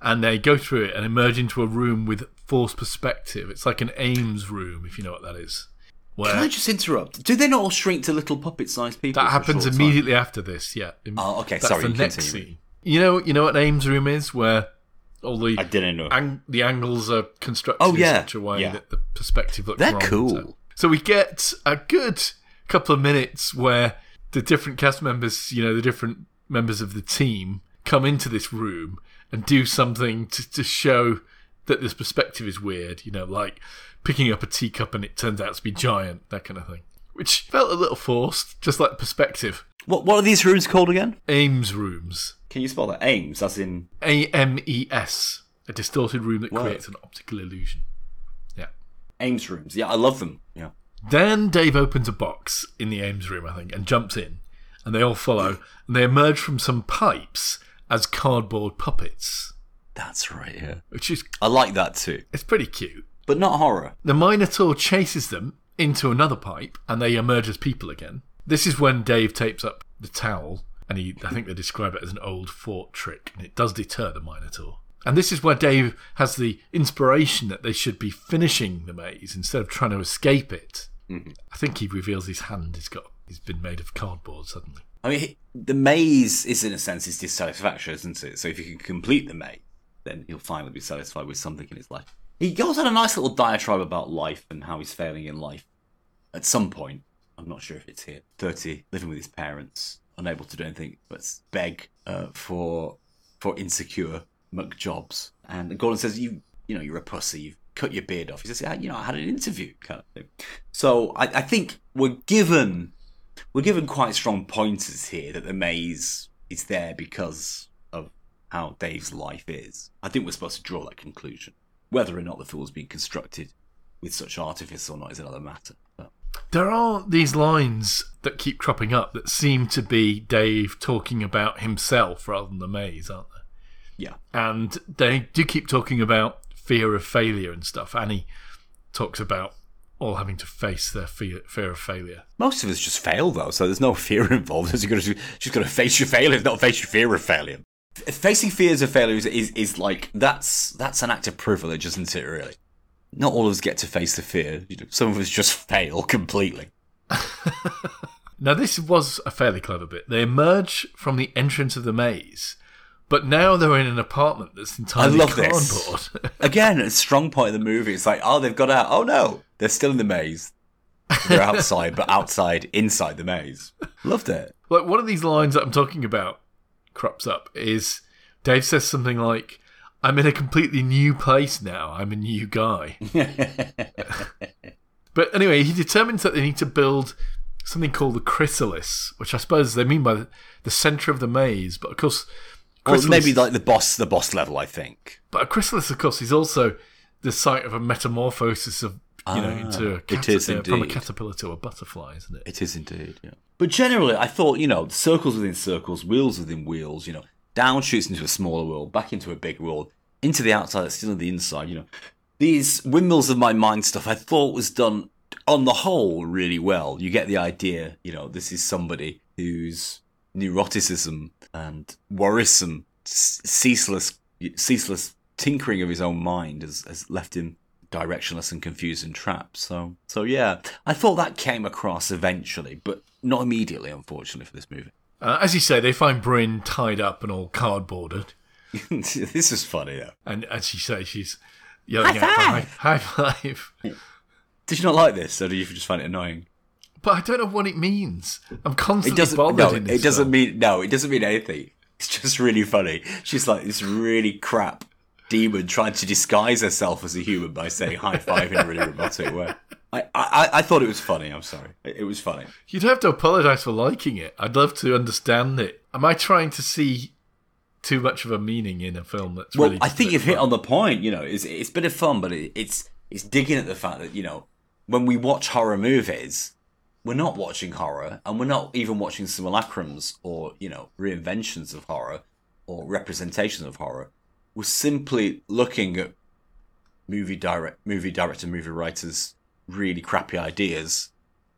Speaker 2: and they go through it and emerge into a room with forced perspective. It's like an Ames room, if you know what that is.
Speaker 3: Where Can I just interrupt? Do they not all shrink to little puppet-sized people?
Speaker 2: That happens immediately after this. Yeah.
Speaker 3: Oh, okay. That's Sorry. The next scene.
Speaker 2: You know, you know what an Ames room is, where all the
Speaker 3: I didn't know
Speaker 2: ang- the angles are constructed
Speaker 3: oh, yeah.
Speaker 2: in such a way yeah. that the perspective looks.
Speaker 3: They're
Speaker 2: wrong,
Speaker 3: cool.
Speaker 2: So. so we get a good couple of minutes where the different cast members, you know, the different members of the team come into this room and do something to, to show that this perspective is weird, you know, like picking up a teacup and it turns out to be giant, that kind of thing. Which felt a little forced, just like perspective.
Speaker 3: What what are these rooms called again?
Speaker 2: Ames rooms.
Speaker 3: Can you spell that? Ames, as in
Speaker 2: A M E S. A distorted room that creates an optical illusion. Yeah.
Speaker 3: Ames rooms. Yeah, I love them. Yeah.
Speaker 2: Then Dave opens a box in the Ames room, I think, and jumps in, and they all follow, and they emerge from some pipes as cardboard puppets.
Speaker 3: That's right, yeah.
Speaker 2: Which is
Speaker 3: I like that too.
Speaker 2: It's pretty cute.
Speaker 3: But not horror.
Speaker 2: The Minotaur chases them into another pipe and they emerge as people again. This is when Dave tapes up the towel and he I think they describe it as an old fort trick and it does deter the Minotaur. And this is where Dave has the inspiration that they should be finishing the maze instead of trying to escape it. Mm-hmm. I think he reveals his hand has got he's been made of cardboard suddenly.
Speaker 3: I mean, the maze is in a sense his dissatisfaction, isn't it? So if you can complete the maze, then he'll finally be satisfied with something in his life. He goes on a nice little diatribe about life and how he's failing in life. At some point, I'm not sure if it's here, 30, living with his parents, unable to do anything but beg uh, for for insecure muck jobs. And Gordon says, "You, you know, you're a pussy. You've cut your beard off." He says, "Yeah, you know, I had an interview." Kind of thing. So I, I think we're given we're given quite strong pointers here that the maze is there because how Dave's life is. I think we're supposed to draw that conclusion. Whether or not the fool's been constructed with such artifice or not is another matter. But.
Speaker 2: There are these lines that keep cropping up that seem to be Dave talking about himself rather than the maze, aren't there?
Speaker 3: Yeah.
Speaker 2: And they do keep talking about fear of failure and stuff. Annie talks about all having to face their fear, fear of failure.
Speaker 3: Most of us just fail, though, so there's no *laughs* fear involved. You've got to, just got to face your failure, not face your fear of failure. Facing fears of failure is, is, is like that's that's an act of privilege, isn't it? Really, not all of us get to face the fear. You know, some of us just *laughs* fail completely. *laughs*
Speaker 2: now, this was a fairly clever bit. They emerge from the entrance of the maze but now they're in an apartment that's entirely I love cardboard.
Speaker 3: This. *laughs* Again, a strong point of the movie. It's like, oh, they've got out. Oh no, they're still in the maze. They're outside, but outside, inside the maze. Loved it.
Speaker 2: Like one of these lines that I'm talking about crops up is Dave says something like, "I'm in a completely new place now. I'm a new guy." *laughs* but anyway, he determines that they need to build something called the chrysalis, which I suppose they mean by the, the center of the maze. But of course
Speaker 3: Chrysalis, maybe like the boss, the boss level, I think.
Speaker 2: But a chrysalis, of course, is also the site of a metamorphosis of you know ah, into a
Speaker 3: it is indeed.
Speaker 2: from a caterpillar to a butterfly, isn't it?
Speaker 3: It is indeed. Yeah. But generally, I thought you know circles within circles, wheels within wheels. You know, down shoots into a smaller world, back into a big world, into the outside, that's still in the inside. You know, these windmills of my mind stuff, I thought was done on the whole really well. You get the idea. You know, this is somebody whose neuroticism and worrisome, ceaseless, ceaseless tinkering of his own mind has, has left him directionless and confused and trapped. So, so yeah, I thought that came across eventually, but not immediately, unfortunately, for this movie.
Speaker 2: Uh, as you say, they find Bryn tied up and all cardboarded. *laughs*
Speaker 3: this is funny, though.
Speaker 2: And as you say, she's yelling out for high, high five. *laughs*
Speaker 3: Did you not like this, or do you just find it annoying?
Speaker 2: But I don't know what it means. I'm constantly
Speaker 3: It
Speaker 2: constantly
Speaker 3: doesn't.
Speaker 2: bothered
Speaker 3: No,
Speaker 2: in this
Speaker 3: it doesn't
Speaker 2: film.
Speaker 3: mean no. It doesn't mean anything. It's just really funny. She's like this really crap demon trying to disguise herself as a human by saying high five in a really robotic way. I, I, I thought it was funny. I'm sorry. It, it was funny.
Speaker 2: You'd have to apologise for liking it. I'd love to understand it. Am I trying to see too much of a meaning in a film that's
Speaker 3: Well,
Speaker 2: really?
Speaker 3: I think you've hit on the point. You know, it's it's a fun, but it, it's it's digging at the fact that you know when we watch horror movies, we're not watching horror, and we're not even watching simulacrums or you know reinventions of horror or representations of horror. We're simply looking at movie direct, movie director, movie writers' really crappy ideas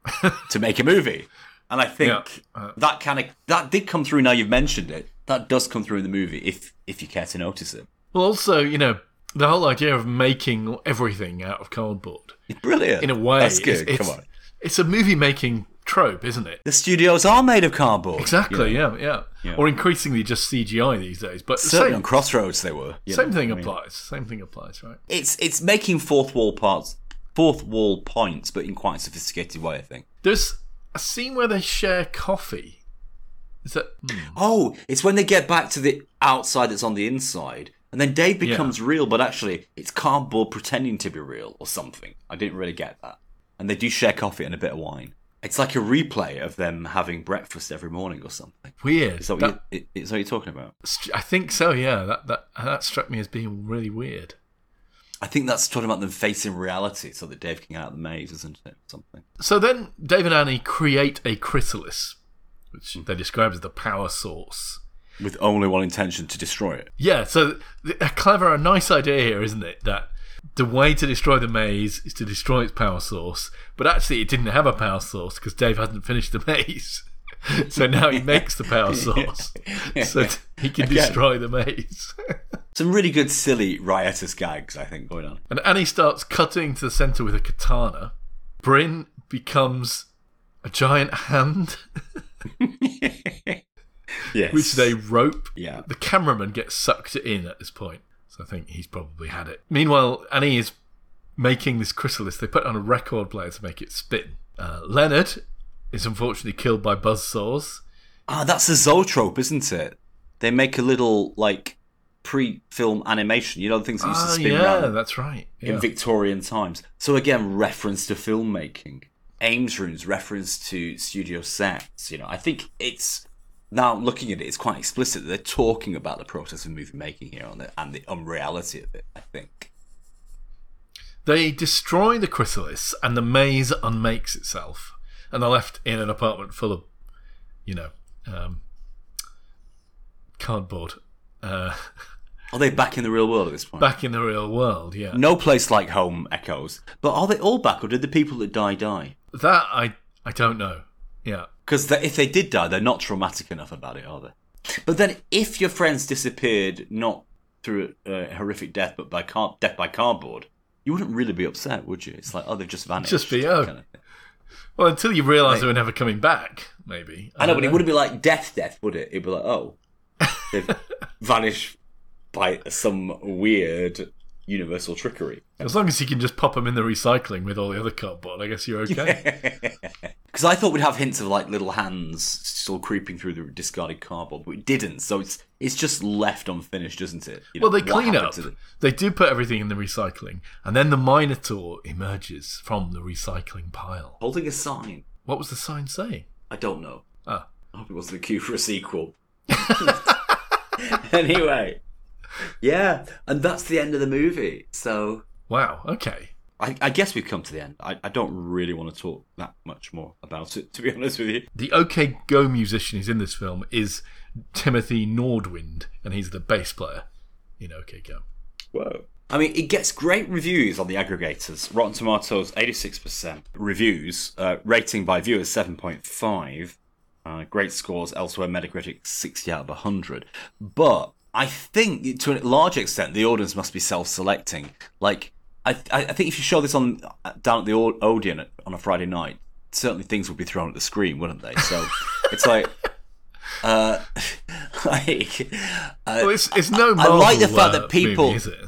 Speaker 3: *laughs* to make a movie. And I think
Speaker 2: Yeah, uh,
Speaker 3: that kind of that did come through. Now you've mentioned it, that does come through in the movie if if you care to notice it.
Speaker 2: Well, also, you know, the whole idea of making everything out of cardboard,
Speaker 3: Brilliant.
Speaker 2: in a way,
Speaker 3: That's good.
Speaker 2: It's,
Speaker 3: Come on.
Speaker 2: it's a movie making trope, isn't it?
Speaker 3: The studios are made of cardboard.
Speaker 2: Exactly.
Speaker 3: Know,
Speaker 2: Yeah, yeah,
Speaker 3: Yeah.
Speaker 2: Or increasingly just CGI these days. But
Speaker 3: Certainly
Speaker 2: same,
Speaker 3: on Crossroads they were.
Speaker 2: same
Speaker 3: know,
Speaker 2: thing
Speaker 3: I mean,
Speaker 2: applies. Same thing applies, right?
Speaker 3: It's it's making fourth wall parts, fourth wall points, but in quite a sophisticated way. I think.
Speaker 2: There's a scene where they share coffee. Is that? hmm.
Speaker 3: Oh, it's when they get back to the outside that's on the inside, and then Dave becomes real, but actually it's cardboard pretending to be real or something. I didn't really get that. And they do share coffee and a bit of wine. It's like a replay of them having breakfast every morning or something.
Speaker 2: Weird.
Speaker 3: Is that what, you, is that what you're talking about?
Speaker 2: I think so. Yeah. That that that struck me as being really weird.
Speaker 3: I think that's talking about them facing reality so that Dave can get out of the maze, isn't it? Something.
Speaker 2: So then Dave and Annie create a chrysalis, which hmm. they describe as the power source.
Speaker 3: With only one intention to destroy it.
Speaker 2: Yeah, so a clever, a nice idea here, isn't it? That the way to destroy the maze is to destroy its power source, but actually it didn't have a power source because Dave hasn't finished the *laughs* maze. *laughs* so now he makes the power *laughs* source so t- he can
Speaker 3: Again.
Speaker 2: destroy the maze.
Speaker 3: Some really good, silly, riotous gags, I think, going on.
Speaker 2: and Annie starts cutting to the center with a katana. Bryn becomes a giant hand,
Speaker 3: Yes.
Speaker 2: which they rope.
Speaker 3: Yeah.
Speaker 2: The cameraman gets sucked in at this point, so I think he's probably had it. Meanwhile, Annie is making this chrysalis. They put on a record player to make it spin. Uh, Leonard is unfortunately killed by buzzsaws.
Speaker 3: Ah, that's a Zoetrope, isn't it? They make a little, like, pre film animation. You know, the things that used to
Speaker 2: Oh,
Speaker 3: spin
Speaker 2: yeah,
Speaker 3: around
Speaker 2: that's right.
Speaker 3: in Victorian times. So, again, reference to filmmaking. Ames rooms, reference to studio sets. You know, I think it's. Now, looking at it, it's quite explicit they're talking about the process of movie making here and the, and the unreality of it, I think.
Speaker 2: They destroy the chrysalis, and the maze unmakes itself, and they're left in an apartment full of, you know, um, cardboard. Uh, *laughs*
Speaker 3: Are they back in the real world at this point?
Speaker 2: back in the real world, yeah.
Speaker 3: No place like home echoes. But are they all back, or did the people that die die?
Speaker 2: That I I don't know. Yeah.
Speaker 3: Because if they did die, they're not traumatic enough about it, are they? But then, if your friends disappeared not through a horrific death, but by car- death by cardboard, you wouldn't really be upset, would you? It's like, oh, they've just vanished.
Speaker 2: Just be, oh.
Speaker 3: kind of.
Speaker 2: Well, until you realise
Speaker 3: Right.
Speaker 2: they were never coming back, maybe.
Speaker 3: I know,
Speaker 2: don't
Speaker 3: but it uh, wouldn't be like death, death, would it? It'd be like, oh, they've *laughs* vanished by some weird universal trickery.
Speaker 2: As long as you can just pop them in the recycling with all the other cardboard, I guess you're okay. *laughs*
Speaker 3: Because I thought we'd have hints of like little hands still creeping through the discarded cardboard, but we didn't. So it's it's just left unfinished, isn't it? You
Speaker 2: well, they clean up.
Speaker 3: the-
Speaker 2: They do put everything in the recycling, and then the Minotaur emerges from the recycling pile.
Speaker 3: holding a sign.
Speaker 2: What was the sign saying?
Speaker 3: I don't know.
Speaker 2: Ah,
Speaker 3: I hope it wasn't a cue for a sequel. *laughs* *laughs* anyway, yeah, and that's the end of the movie. So
Speaker 2: wow. Okay.
Speaker 3: I, I guess we've come to the end. I, I don't really want to talk that much more about it, *laughs* to be honest with you.
Speaker 2: The OK Go musician who's in this film is Timothy Nordwind, and he's the bass player in OK Go.
Speaker 3: Whoa. I mean, it gets great reviews on the aggregators. Rotten Tomatoes, 86%. Reviews, uh, rating by viewers, 7.5. Uh, great scores elsewhere, Metacritic, 60 out of 100. But I think, to a large extent, the audience must be self selecting. Like, I, I I think if you show this on down at the Odeon on a Friday night, certainly things would be thrown at the screen, wouldn't they? So it's like, uh, *laughs* like, uh,
Speaker 2: Well, it's, it's no.
Speaker 3: I like the fact
Speaker 2: uh,
Speaker 3: that people-
Speaker 2: movie, is it?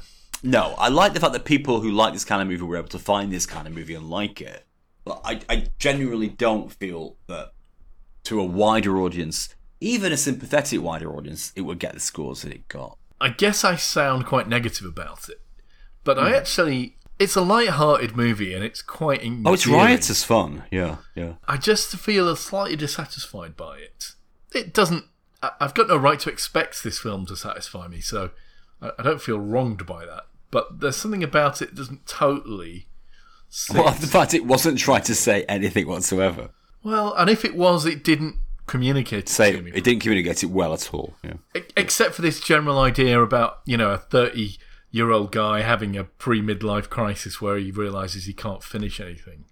Speaker 3: no, I like the fact that people who like this kind of movie were able to find this kind of movie and like it. But I, I genuinely don't feel that to a wider audience, even a sympathetic wider audience, it would get the scores that it got.
Speaker 2: I guess I sound quite negative about it, but
Speaker 3: Hmm.
Speaker 2: I actually. It's a light-hearted movie, and it's quite.
Speaker 3: Oh, it's
Speaker 2: endearing.
Speaker 3: riotous fun. Yeah, yeah.
Speaker 2: I just feel slightly dissatisfied by it. It doesn't. I've got no right to expect this film to satisfy me, so I I don't feel wronged by that. But there's something about it that doesn't totally. Sit.
Speaker 3: Well, the fact it wasn't trying to say anything whatsoever.
Speaker 2: Well, and if it was, it didn't communicate it
Speaker 3: Say
Speaker 2: me.
Speaker 3: it didn't communicate it well at all. Yeah.
Speaker 2: Except for this general idea about you know a 30 year old guy having a pre midlife crisis where he realizes he can't finish anything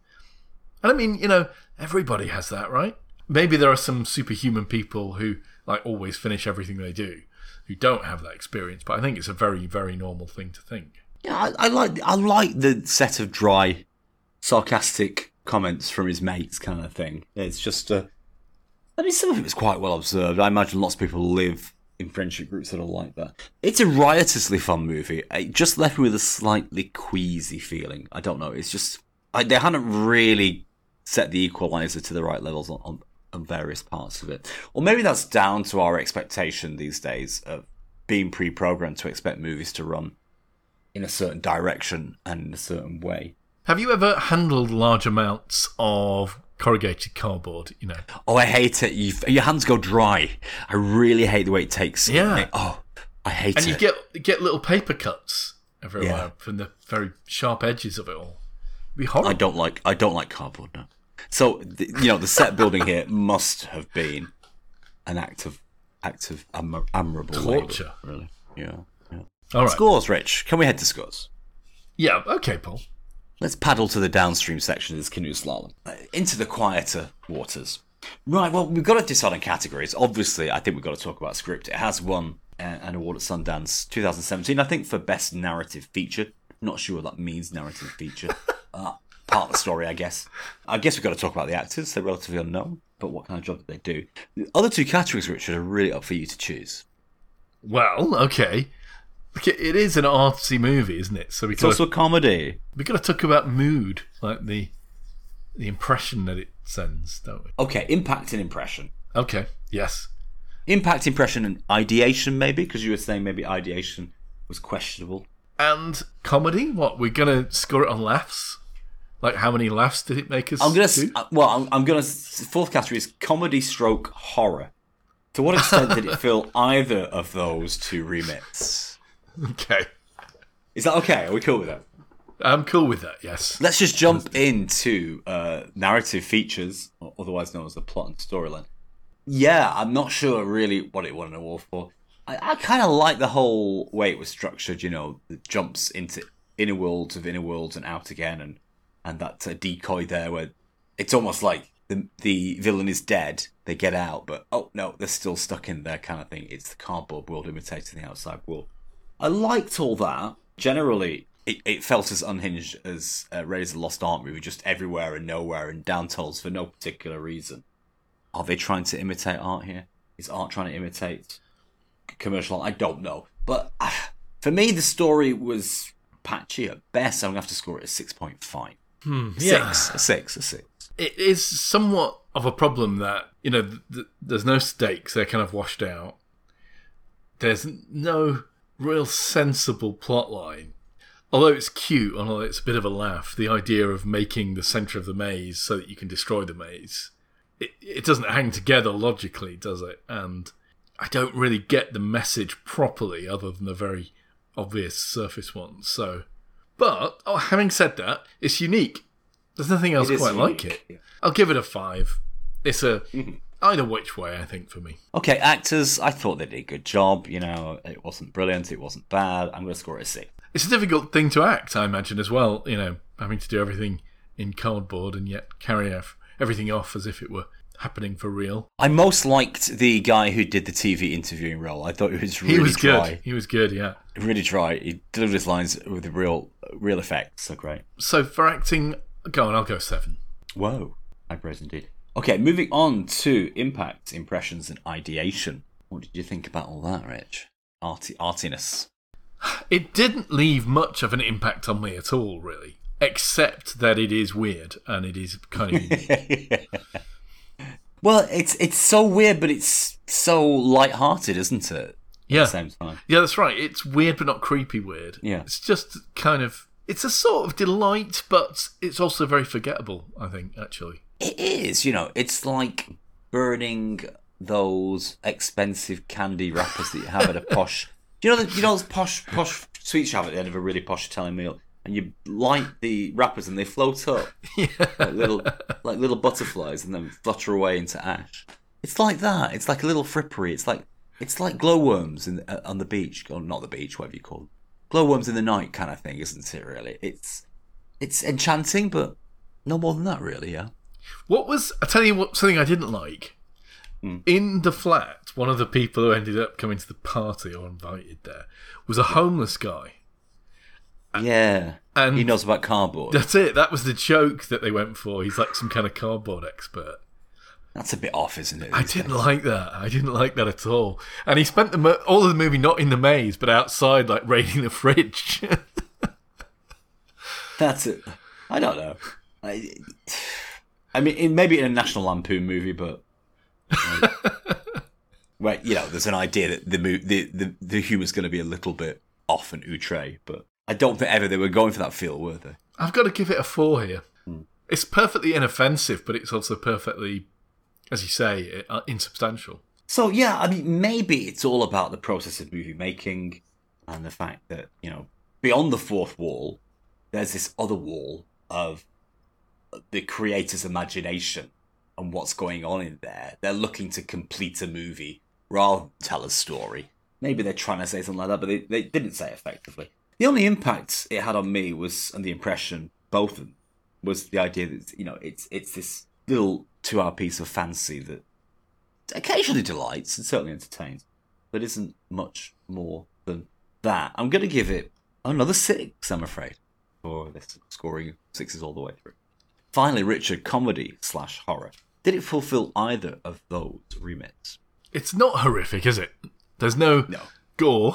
Speaker 2: and i mean you know everybody has that right maybe there are some superhuman people who like always finish everything they do who don't have that experience but i think it's a very very normal thing to think
Speaker 3: Yeah, I, I like I like the set of dry, sarcastic comments from his mates, kind of thing. It's just, uh, I mean, some of it was quite well observed. I imagine lots of people live in friendship groups that are like that. It's a riotously fun movie. It just left me with a slightly queasy feeling. I don't know. It's just I, they hadn't really set the equalizer to the right levels on, on, on various parts of it, or maybe that's down to our expectation these days of being pre-programmed to expect movies to run in a certain direction and in a certain way.
Speaker 2: have you ever handled large amounts of corrugated cardboard you know
Speaker 3: Oh, I hate it. You, your hands go dry. I really hate the way it takes.
Speaker 2: Yeah.
Speaker 3: Oh, I hate
Speaker 2: and
Speaker 3: it.
Speaker 2: And you get get little paper cuts everywhere
Speaker 3: Yeah.
Speaker 2: from the very sharp edges of it all It'd be horrible
Speaker 3: I don't like. I don't like cardboard. No. So the, you know, the set building here *laughs* must have been an act of act of am- admirable
Speaker 2: Torture.
Speaker 3: really. Yeah. yeah.
Speaker 2: all right
Speaker 3: Scores, Rich. Can we head to scores?
Speaker 2: yeah okay paul
Speaker 3: Let's paddle to the downstream section of this canoe slalom. Uh, into the quieter waters. Right, well, we've got to decide on categories. Obviously, I think we've got to talk about script. It has won uh, an award at Sundance 2017, I think, for Best Narrative Feature. Not sure what that means, narrative feature. *laughs* uh, part of the story, I guess. I guess we've got to talk about the actors. They're relatively unknown, but what kind of job did they do? The other two categories, Richard, are really up for you to choose.
Speaker 2: well okay it- is an artsy movie isn't it so we
Speaker 3: It's
Speaker 2: got
Speaker 3: also a comedy.
Speaker 2: we got to talk about mood like the the impression that it sends don't we
Speaker 3: Okay, impact and impression.
Speaker 2: okay yes
Speaker 3: Impact, impression, and ideation, maybe, because you were saying maybe ideation was questionable.
Speaker 2: and comedy what we're gonna score it on laughs like how many laughs did it make us
Speaker 3: I'm gonna.
Speaker 2: do?
Speaker 3: uh, Well, I'm, I'm gonna. Fourth category is comedy stroke horror. To what extent did it *laughs* fill either of those two remits? *laughs*
Speaker 2: okay
Speaker 3: Is that okay? Are we cool with that?
Speaker 2: i'm cool with that yes
Speaker 3: Let's just jump into uh, narrative features, otherwise known as the plot and storyline. Yeah, I'm not sure really what it won an award for. I, I kind of like the whole way it was structured. You know, the jumps into inner worlds of inner worlds and out again, and and that uh, decoy there where it's almost like the the villain is dead. They get out, but oh no, they're still stuck in there, kind of thing. It's the cardboard world imitating the outside world. I liked all that. Generally, it, it felt as unhinged as uh, Raiders of the Lost Ark movie, just everywhere and nowhere and down tunnels for no particular reason. Are they trying to imitate art here? Is art trying to imitate commercial art? I don't know. But uh, for me, the story was patchy at best. I'm going to have to score it a 6.5.
Speaker 2: yeah.
Speaker 3: Six. A six. A six.
Speaker 2: it is somewhat of a problem that you know th- th- there's no stakes they're kind of washed out there's no real sensible plot line. Although it's cute and although it's a bit of a laugh the idea of making the center of the maze so that you can destroy the maze it, it doesn't hang together logically does it? And i don't really get the message properly other than the very obvious surface ones so. But oh, having said that it's unique. There's nothing else quite like it. I'll give it a five. It's a *laughs* either which way, I think, for me.
Speaker 3: Okay, actors, I thought they did a good job. You know, it wasn't brilliant, it wasn't bad. I'm going to score it a six.
Speaker 2: It's a difficult thing to act, I imagine, as well. You know, having to do everything in cardboard and yet carry everything off as if it were happening for real.
Speaker 3: I most liked the guy who did the TV interviewing role. I thought it was really
Speaker 2: He was
Speaker 3: dry.
Speaker 2: good. He was good. Yeah.
Speaker 3: really dry. He delivered his lines with a real real effects So great.
Speaker 2: So for acting, go on, I'll go seven.
Speaker 3: Whoa, high praise indeed. Okay, moving on to impact, impressions, and ideation. What did you think about all that, Rich? Arty, artiness.
Speaker 2: It didn't leave much of an impact on me at all, really, except that it is weird and it is kind of *laughs* unique. *laughs*
Speaker 3: Well, it's it's so weird, but it's so light-hearted, isn't it?
Speaker 2: yeah.
Speaker 3: At the same time.
Speaker 2: Yeah, that's right. It's weird but not creepy weird.
Speaker 3: Yeah.
Speaker 2: It's just kind of it's a sort of delight, but it's also very forgettable, I think, actually.
Speaker 3: It is, you know, it's like burning those expensive candy wrappers that you have at a posh. *laughs* Do you know the, you know those posh posh sweet shop at the end of a really posh Italian meal, and you light the wrappers and they float up like little like little butterflies and then flutter away into ash. It's like that. It's like a little frippery. It's like it's like glowworms in uh, on the beach, or not the beach, whatever you call them. Glowworms in the night kind of thing, isn't it? Really, it's it's enchanting, but no more than that, really. Yeah.
Speaker 2: What was I tell you what something I didn't like? Hmm. In the flat, one of the people who ended up coming to the party or invited there was a homeless guy.
Speaker 3: Yeah.
Speaker 2: And-
Speaker 3: he knows about cardboard.
Speaker 2: That's it. That was the joke that they went for. He's like some kind of cardboard expert.
Speaker 3: That's a bit off, isn't it?
Speaker 2: I didn't
Speaker 3: days?
Speaker 2: like that. I didn't like that at all. And he spent the mo- all of the movie not in the maze, but outside, like raiding the fridge. *laughs*
Speaker 3: That's it. I don't know. I, I mean, it, maybe in a National Lampoon movie, but like, *laughs* where you know, there's an idea that the the the, the humor's going to be a little bit off and outre, but I don't think ever they were going for that feel, were they?
Speaker 2: I've got to give it a four here. It's perfectly inoffensive, but it's also perfectly, as you say, uh, insubstantial.
Speaker 3: So yeah, I mean, maybe it's all about the process of movie making and the fact that you know, beyond the fourth wall, there's this other wall of the creator's imagination and what's going on in there. They're looking to complete a movie rather than tell a story. Maybe they're trying to say something like that, but they, they didn't say effectively. The only impact it had on me was, and the impression, both of them, was the idea that you know it's it's this little two-hour piece of fancy that occasionally delights and certainly entertains, but isn't much more than that. I'm going to give it another six, I'm afraid, for this scoring sixes all the way through. Finally, Richard, comedy slash horror. Did it fulfill either of those remits?
Speaker 2: It's not horrific, is it? There's no,
Speaker 3: No.
Speaker 2: gore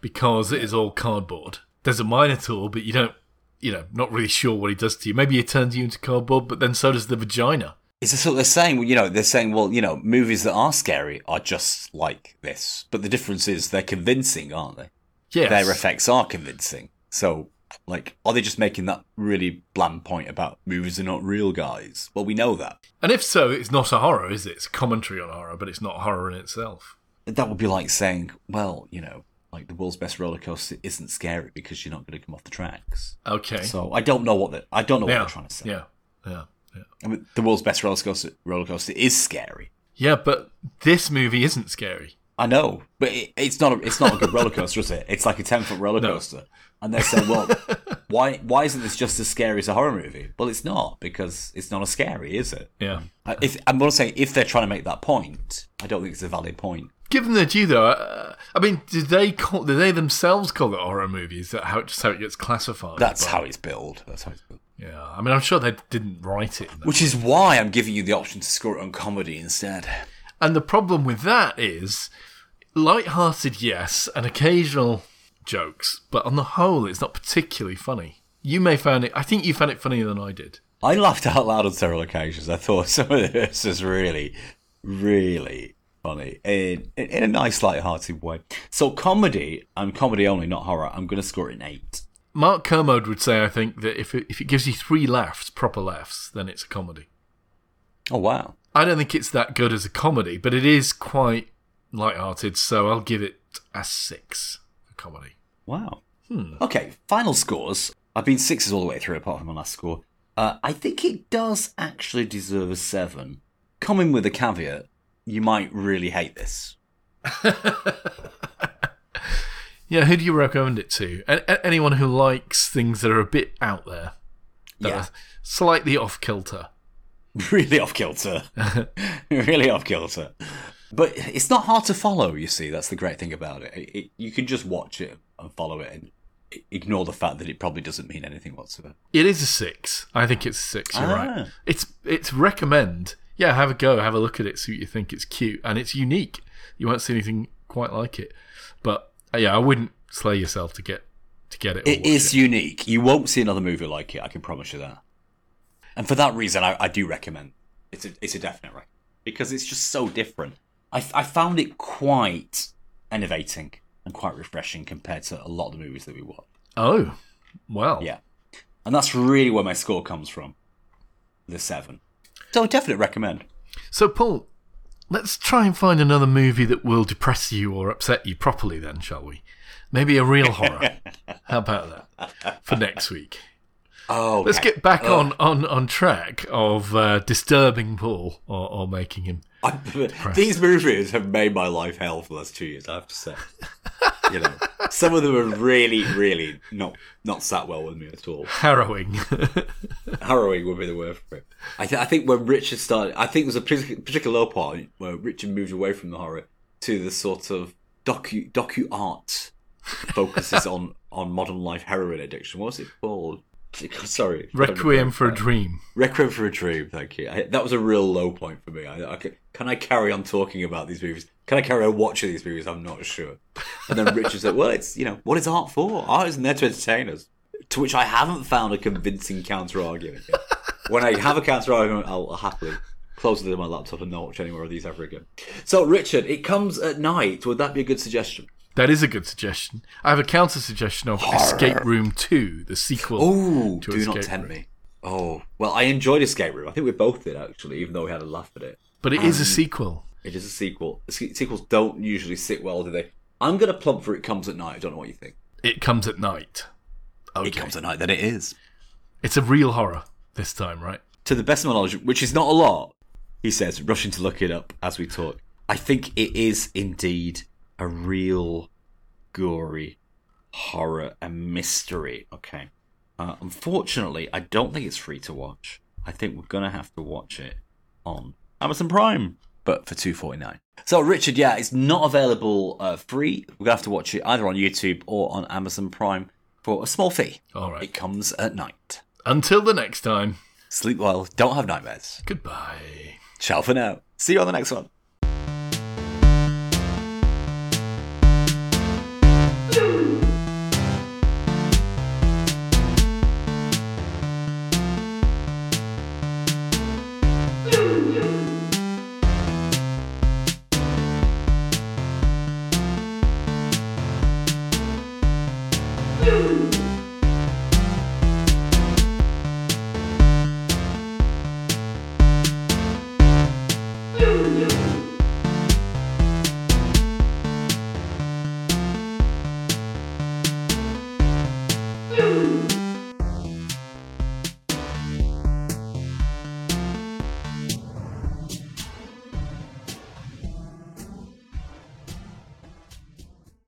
Speaker 2: because it is all cardboard. There's a Minotaur, but you don't, you know, not really sure what he does to you. Maybe he turns you into cardboard, but then so does the vagina.
Speaker 3: Is this what they're saying? You know, they're saying, well, you know, movies that are scary are just like this, but the difference is they're convincing, aren't they?
Speaker 2: Yes.
Speaker 3: Their effects are convincing. So, like, are they just making that really bland point about movies are not real, guys? Well, we know that.
Speaker 2: And if so, it's not a horror, is it? It's a commentary on horror, but it's not horror in itself.
Speaker 3: That would be like saying, well, you know, like the world's best roller coaster isn't scary because you're not going to come off the tracks.
Speaker 2: Okay.
Speaker 3: So I don't know what they I don't know what
Speaker 2: yeah.
Speaker 3: they're trying to say.
Speaker 2: Yeah. Yeah. Yeah.
Speaker 3: I mean, the world's best roller coaster roller coaster is scary.
Speaker 2: Yeah, but this movie isn't scary.
Speaker 3: I know, but it, it's not. A, it's not a good roller coaster, is it? It's like a ten foot roller coaster, and they're saying, "Well, *laughs* why? Why isn't this just as scary as a horror movie?" Well, it's not because it's not as scary, is it?
Speaker 2: Yeah.
Speaker 3: Uh, If I'm going to say if they're trying to make that point, I don't think it's a valid point.
Speaker 2: Given their due, though, uh, I mean, did they call? Did they themselves call it horror movies? That how just how it gets classified?
Speaker 3: That's
Speaker 2: But-
Speaker 3: how it's billed. That's how it's billed.
Speaker 2: Yeah, I mean, I'm sure they didn't write it. in that.
Speaker 3: Which is why I'm giving you the option to score it on comedy instead.
Speaker 2: And the problem with that is, light-hearted, yes, and occasional jokes, but on the whole, it's not particularly funny. You may find it. I think you found it funnier than I did.
Speaker 3: I laughed out loud on several occasions. I thought *laughs* some of this was really, really funny in in, a nice, light-hearted way. So comedy and comedy only, not horror. I'm going to score it an eight.
Speaker 2: Mark Kermode would say, I think that if it, if it gives you three laughs, proper laughs, then it's a comedy.
Speaker 3: Oh wow!
Speaker 2: I don't think it's that good as a comedy, but it is quite light-hearted, so I'll give it a six comedy.
Speaker 3: Wow. Okay, final scores. I've been sixes all the way through, apart from my last score. Uh, I think it does actually deserve a seven. Coming with a caveat, you might really hate this. *laughs*
Speaker 2: Yeah, who do you recommend it to? A- anyone who likes things that are a bit out there, that
Speaker 3: Yeah.
Speaker 2: are slightly off kilter. *laughs*
Speaker 3: really off kilter. *laughs* really off kilter. But it's not hard to follow, you see. That's the great thing about it. It- it- You can just watch it and follow it, and ignore the fact that it probably doesn't mean anything whatsoever.
Speaker 2: It is a six. I think it's a six. You're right.
Speaker 3: Ah.
Speaker 2: It's it's recommend. Yeah, have a go. Have a look at it. See what you think. It's cute and it's unique. You won't see anything quite like it. But uh, yeah, I wouldn't slay yourself to get to get it.
Speaker 3: It is It unique. You won't see another movie like it. I can promise you that. And for that reason, I, I do recommend. It's a it's a definite right because it's just so different. I I found it quite innovating and quite refreshing compared to a lot of the movies that we watch.
Speaker 2: Oh, well.
Speaker 3: Yeah, and that's really where my score comes from. The seven. So I definitely recommend.
Speaker 2: So, Paul, let's try and find another movie that will depress you or upset you properly, then, shall we? Maybe a real horror. *laughs* How about that for next week?
Speaker 3: Oh,
Speaker 2: Let's get back on, on, on track of uh, disturbing Paul or, or making him.
Speaker 3: I, these movies have made my life hell for the last two years. I have to say, you know, some of them are really, really not not sat well with me at all.
Speaker 2: Harrowing.
Speaker 3: Harrowing would be the word for it. I, th- I think when Richard started, I think there was a particular, low point where Richard moved away from the horror to the sort of docu docu art focuses *laughs* on on modern life heroin addiction. What's it called? *laughs* Sorry,
Speaker 2: Requiem for a uh, Dream.
Speaker 3: Requiem for a Dream. Thank you. I, that was a real low point for me. I, I can, can I carry on talking about these movies? Can I carry on watching these movies? I'm not sure. And then Richard said, "Well, it's you know what is art for? Art isn't there to entertain us." To which I haven't found a convincing counter argument. When I have a counter argument, I'll, I'll happily close it in my laptop and not watch any more of these ever again. So, Richard, it comes at night. Would that be a good suggestion?
Speaker 2: That is a good suggestion. I have a counter suggestion of Escape Room 2, the sequel.
Speaker 3: Oh, do not tempt
Speaker 2: Room.
Speaker 3: me. Oh, well, I enjoyed Escape Room. I think we both did actually, even though we had a laugh at it.
Speaker 2: But it is a um, sequel.
Speaker 3: It is a sequel. Se- Sequels don't usually sit well, do they? I'm going to plump for It Comes at Night. I don't know what you think.
Speaker 2: It comes at night. Okay.
Speaker 3: It Comes at Night, then it is.
Speaker 2: It's a real horror this time, right?
Speaker 3: To the best of my knowledge, which is not a lot, he says, rushing to look it up as we talk. I think it is indeed a real gory horror and mystery. Okay. Uh, unfortunately, I don't think it's free to watch. I think we're going to have to watch it on Amazon Prime, but for two forty nine. So, Richard, yeah, it's not available uh, free. We're gonna have to watch it either on YouTube or on Amazon Prime for a small fee.
Speaker 2: All right.
Speaker 3: It comes at night.
Speaker 2: Until the next time,
Speaker 3: Sleep well. Don't have nightmares.
Speaker 2: goodbye.
Speaker 3: Ciao for now. See you on the next one.